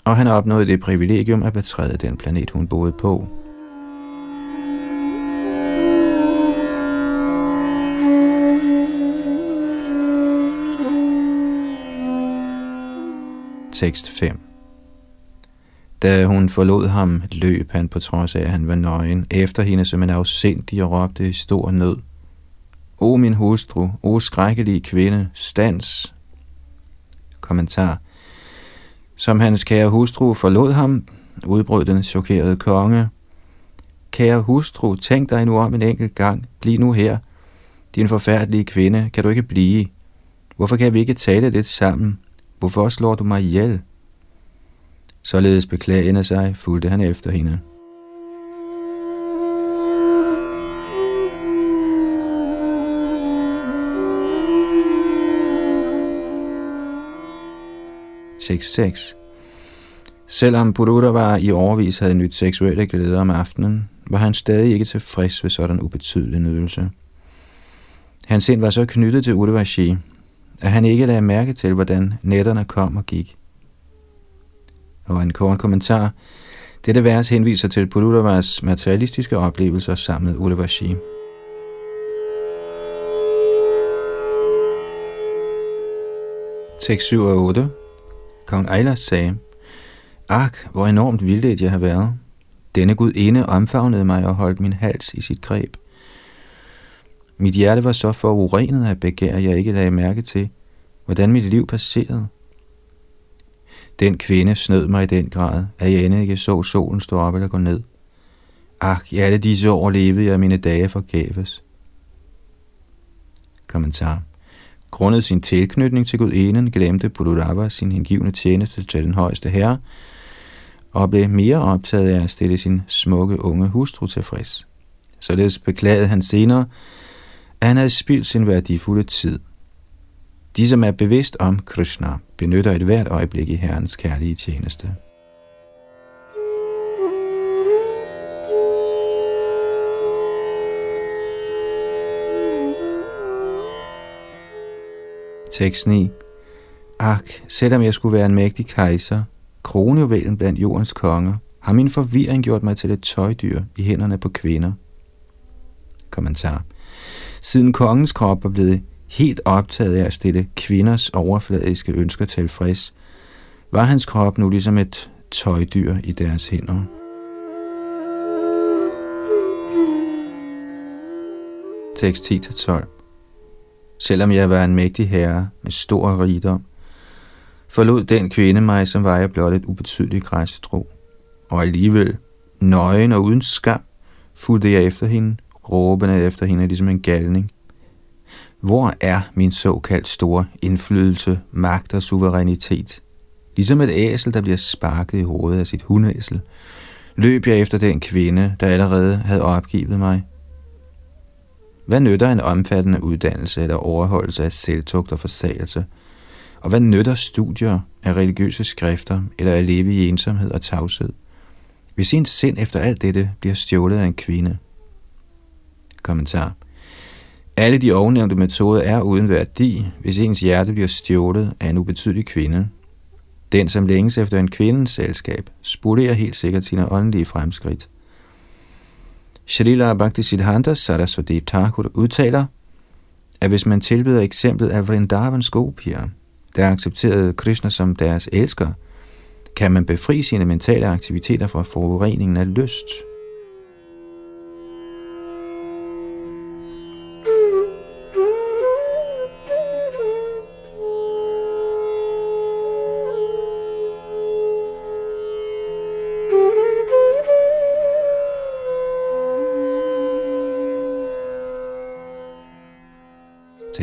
og han opnåede det privilegium at betræde den planet, hun boede på. Tekst 5 Da hun forlod ham, løb han på trods af, at han var nøgen, efter hende som en afsindig og råbte i stor nød. O min hustru, o skrækkelige kvinde, stands! Kommentar Som hans kære hustru forlod ham, udbrød den chokerede konge. Kære hustru, tænk dig nu om en enkelt gang. Bliv nu her. Din forfærdelige kvinde, kan du ikke blive? Hvorfor kan vi ikke tale lidt sammen? Hvorfor slår du mig ihjel? Således beklagende sig, fulgte han efter hende. Tekst 6 Selvom Buddha var i overvis havde nyt seksuelle glæder om aftenen, var han stadig ikke tilfreds ved sådan ubetydelig nydelse. Hans sind var så knyttet til Udvashi, at han ikke lagde mærke til, hvordan nætterne kom og gik. Og en kort kommentar. Dette vers henviser til Purudavas materialistiske oplevelser sammen med Ulevashi. Tekst 7 og 8. Kong Ejlas sagde, Ak, hvor enormt vildt jeg har været. Denne Gud ene omfavnede mig og holdt min hals i sit greb. Mit hjerte var så forurenet af begær, jeg ikke lagde mærke til, hvordan mit liv passerede. Den kvinde snød mig i den grad, at jeg endnu ikke så solen stå op eller gå ned. Ak, i alle disse år levede jeg mine dage forgæves. Kommentar. Grundet sin tilknytning til Gud enen, glemte Bududava sin hengivne tjeneste til den højeste herre, og blev mere optaget af at stille sin smukke unge hustru tilfreds. Således beklagede han senere, han havde spildt sin værdifulde tid. De, som er bevidst om Krishna, benytter et hvert øjeblik i Herrens kærlige tjeneste. Tekst 9. Ak, selvom jeg skulle være en mægtig kejser, kronjuvelen blandt jordens konger, har min forvirring gjort mig til et tøjdyr i hænderne på kvinder. Kommentar. Siden kongens krop var blevet helt optaget af at stille kvinders overfladiske ønsker tilfreds, var hans krop nu ligesom et tøjdyr i deres hænder. Tekst 10-12 Selvom jeg var en mægtig herre med stor rigdom, forlod den kvinde mig, som var jeg blot et ubetydeligt græsstrå. Og alligevel, nøgen og uden skam, fulgte jeg efter hende, råbende efter hende ligesom en galning. Hvor er min såkaldt store indflydelse, magt og suverænitet? Ligesom et æsel, der bliver sparket i hovedet af sit hundæsel, løb jeg efter den kvinde, der allerede havde opgivet mig. Hvad nytter en omfattende uddannelse eller overholdelse af selvtugt og forsagelse? Og hvad nytter studier af religiøse skrifter eller at leve i ensomhed og tavshed? Hvis ens sind efter alt dette bliver stjålet af en kvinde. Kommentar. Alle de ovennævnte metoder er uden værdi, hvis ens hjerte bliver stjålet af en ubetydelig kvinde. Den, som længes efter en kvindens selskab, spolerer helt sikkert sine åndelige fremskridt. Shalila Bhaktisiddhanta Saraswati Thakur udtaler, at hvis man tilbyder eksemplet af Vrindavans gopier, der accepterede Krishna som deres elsker, kan man befri sine mentale aktiviteter fra forureningen af lyst.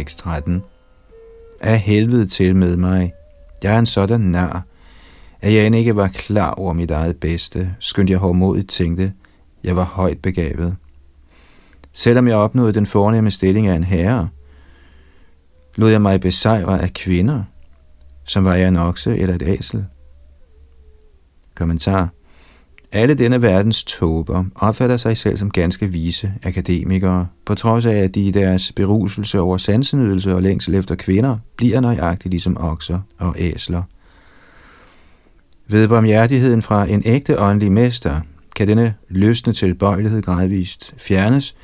Tekst 13. Af helvede til med mig. Jeg er en sådan nar, at jeg end ikke var klar over mit eget bedste, skønt jeg hårdmodigt tænkte, jeg var højt begavet. Selvom jeg opnåede den fornemme stilling af en herre, lod jeg mig besejre af kvinder, som var jeg en okse eller et æsel. Kommentar alle denne verdens tåber opfatter sig selv som ganske vise akademikere, på trods af, at de i deres beruselse over sansenydelse og længsel efter kvinder bliver nøjagtigt ligesom okser og æsler. Ved barmhjertigheden fra en ægte åndelig mester kan denne løsne tilbøjelighed gradvist fjernes,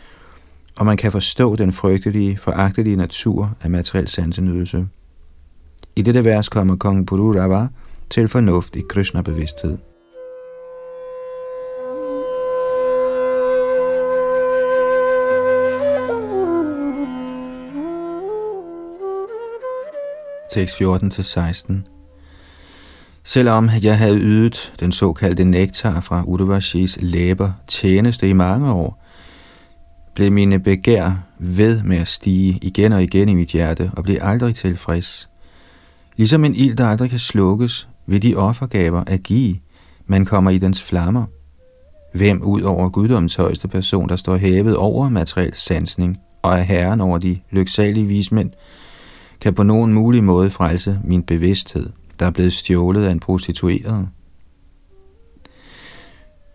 og man kan forstå den frygtelige, foragtelige natur af materiel sansenydelse. I dette vers kommer kong Pururava til fornuft i Krishna-bevidsthed. Tekst 14-16. Selvom jeg havde ydet den såkaldte nektar fra Udavashis læber tjeneste i mange år, blev mine begær ved med at stige igen og igen i mit hjerte og blev aldrig tilfreds. Ligesom en ild, der aldrig kan slukkes, ved de offergaver at give, man kommer i dens flammer. Hvem ud over guddommens højeste person, der står hævet over materiel sansning og er herren over de lyksalige vismænd, kan på nogen mulig måde frelse min bevidsthed, der er blevet stjålet af en prostitueret.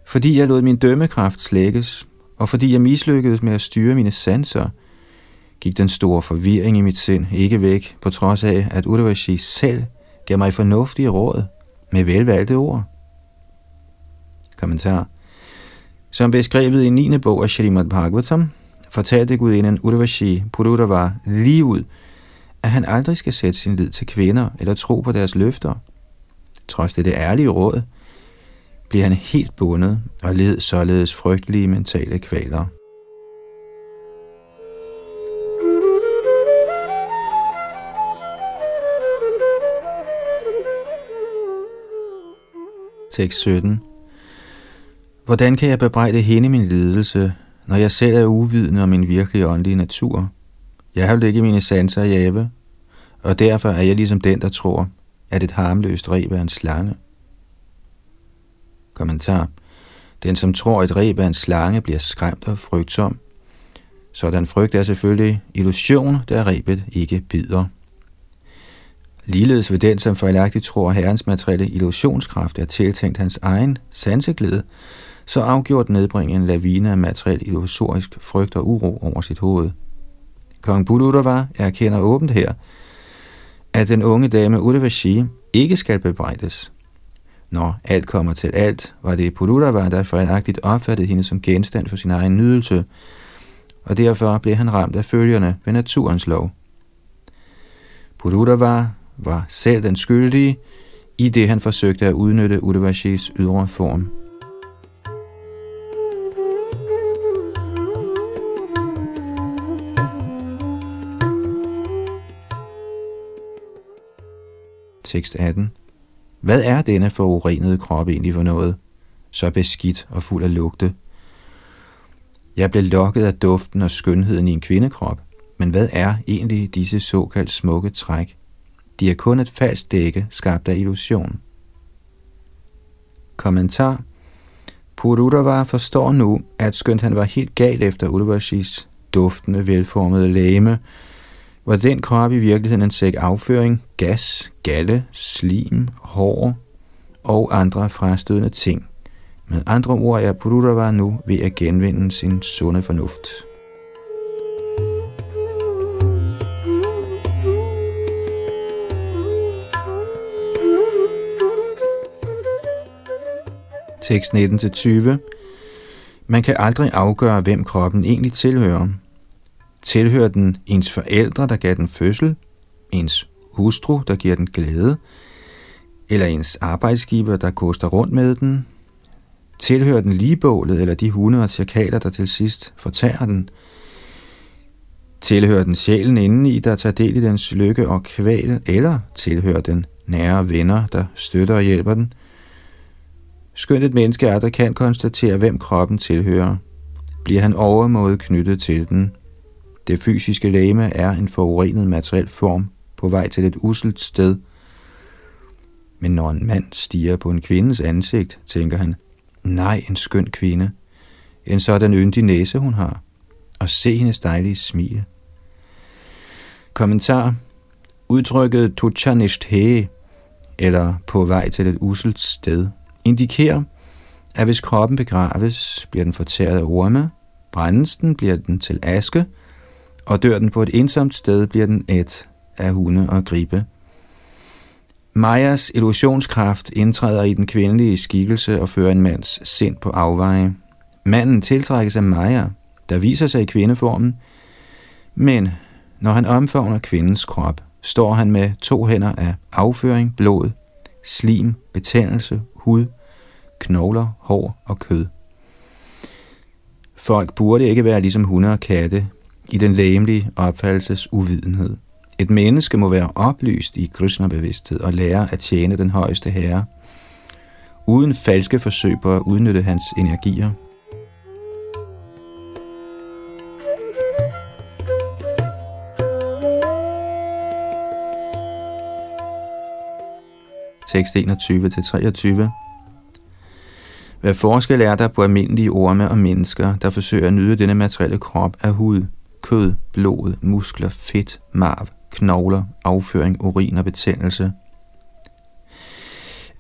Fordi jeg lod min dømmekraft slækkes, og fordi jeg mislykkedes med at styre mine sanser, gik den store forvirring i mit sind ikke væk, på trods af, at Udavashi selv gav mig fornuftige råd med velvalgte ord. Kommentar. Som beskrevet i 9. bog af Shrimad Bhagavatam, fortalte gudinden Udavashi Purudava lige ud, at han aldrig skal sætte sin lid til kvinder eller tro på deres løfter. Trods det ærlige råd, bliver han helt bundet og led således frygtelige mentale kvaler. Tekst 17 Hvordan kan jeg bebrejde hende min lidelse, når jeg selv er uvidende om min virkelige åndelige natur? Jeg har jo ikke mine sanser i ave, og derfor er jeg ligesom den, der tror, at et harmløst reb er en slange. Kommentar. Den, som tror, at et reb er en slange, bliver skræmt og frygtsom. Sådan frygt er selvfølgelig illusion, da rebet ikke bider. Ligeledes ved den, som fejlagtigt tror, at herrens materielle illusionskraft er tiltænkt hans egen sanseglæde, så afgjort nedbringe en lavine af materiel illusorisk frygt og uro over sit hoved – Kong Buludava erkender åbent her, at den unge dame Udavashi ikke skal bebrejdes. Når alt kommer til alt, var det Puludava, der fejlagtigt opfattede hende som genstand for sin egen nydelse, og derfor blev han ramt af følgerne ved naturens lov. Puludava var selv den skyldige, i det han forsøgte at udnytte Udavashis ydre form. Tekst 18. Hvad er denne forurenede krop egentlig for noget? Så beskidt og fuld af lugte. Jeg blev lokket af duften og skønheden i en kvindekrop, men hvad er egentlig disse såkaldt smukke træk? De er kun et falsk dække, skabt af illusion. Kommentar Pururava forstår nu, at skønt han var helt gal efter Urvashis duftende, velformede læme, var den krop i virkeligheden en sæk afføring, gas, galle, slim, hår og andre frastødende ting. Med andre ord er Pururava nu ved at genvinde sin sunde fornuft. Tekst 19-20 Man kan aldrig afgøre, hvem kroppen egentlig tilhører. Tilhører den ens forældre, der gav den fødsel, ens hustru, der giver den glæde, eller ens arbejdsgiver, der koster rundt med den? Tilhører den ligebålet, eller de hunde og cirkaler, der til sidst fortærer den? Tilhører den sjælen indeni, der tager del i dens lykke og kval, eller tilhører den nære venner, der støtter og hjælper den? Skønt et menneske er, der kan konstatere, hvem kroppen tilhører, bliver han overmåde knyttet til den. Det fysiske læme er en forurenet materiel form på vej til et uselt sted. Men når en mand stiger på en kvindes ansigt, tænker han, nej, en skøn kvinde. En sådan yndig næse hun har. Og se hendes dejlige smil. Kommentar. Udtrykket tuchanishthe, eller på vej til et uselt sted, indikerer, at hvis kroppen begraves, bliver den fortæret af orme, brændes den, bliver den til aske, og dør den på et ensomt sted, bliver den et af hunde og gribe. Majas illusionskraft indtræder i den kvindelige skikkelse og fører en mands sind på afveje. Manden tiltrækkes af Maja, der viser sig i kvindeformen, men når han omfavner kvindens krop, står han med to hænder af afføring, blod, slim, betændelse, hud, knogler, hår og kød. Folk burde ikke være ligesom hunde og katte i den læmelige opfattelses uvidenhed. Et menneske må være oplyst i Krishna-bevidsthed og lære at tjene den højeste herre, uden falske forsøg på at udnytte hans energier. Tekst 21-23 hvad forskel er der på almindelige orme og mennesker, der forsøger at nyde denne materielle krop af hud, kød, blod, muskler, fedt, marv, knogler, afføring, urin og betændelse?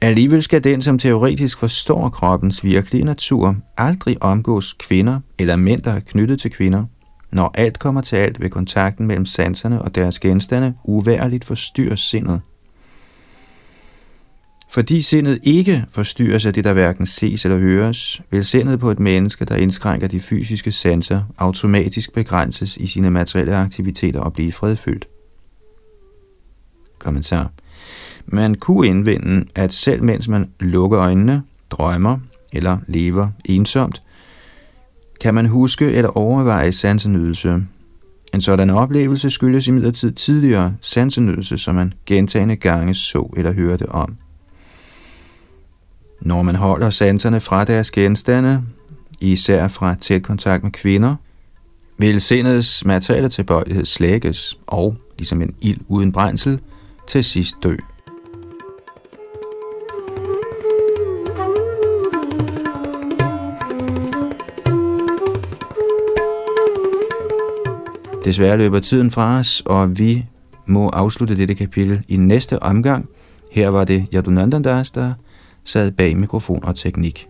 Alligevel skal den, som teoretisk forstår kroppens virkelige natur, aldrig omgås kvinder eller mænd, der er knyttet til kvinder. Når alt kommer til alt, vil kontakten mellem sanserne og deres genstande uværligt forstyrre sindet – fordi sindet ikke forstyrres af det, der hverken ses eller høres, vil sindet på et menneske, der indskrænker de fysiske sanser, automatisk begrænses i sine materielle aktiviteter og blive fredfyldt. Kommentar. Man kunne indvende, at selv mens man lukker øjnene, drømmer eller lever ensomt, kan man huske eller overveje sansenydelse. En sådan oplevelse skyldes imidlertid tidligere sansenydelse, som man gentagende gange så eller hørte om. Når man holder sanserne fra deres genstande, især fra tæt kontakt med kvinder, vil sindets materielle tilbøjelighed slækkes og, ligesom en ild uden brændsel, til sidst dø. Desværre løber tiden fra os, og vi må afslutte dette kapitel i næste omgang. Her var det Yadunandandas, der sad bag mikrofon og teknik.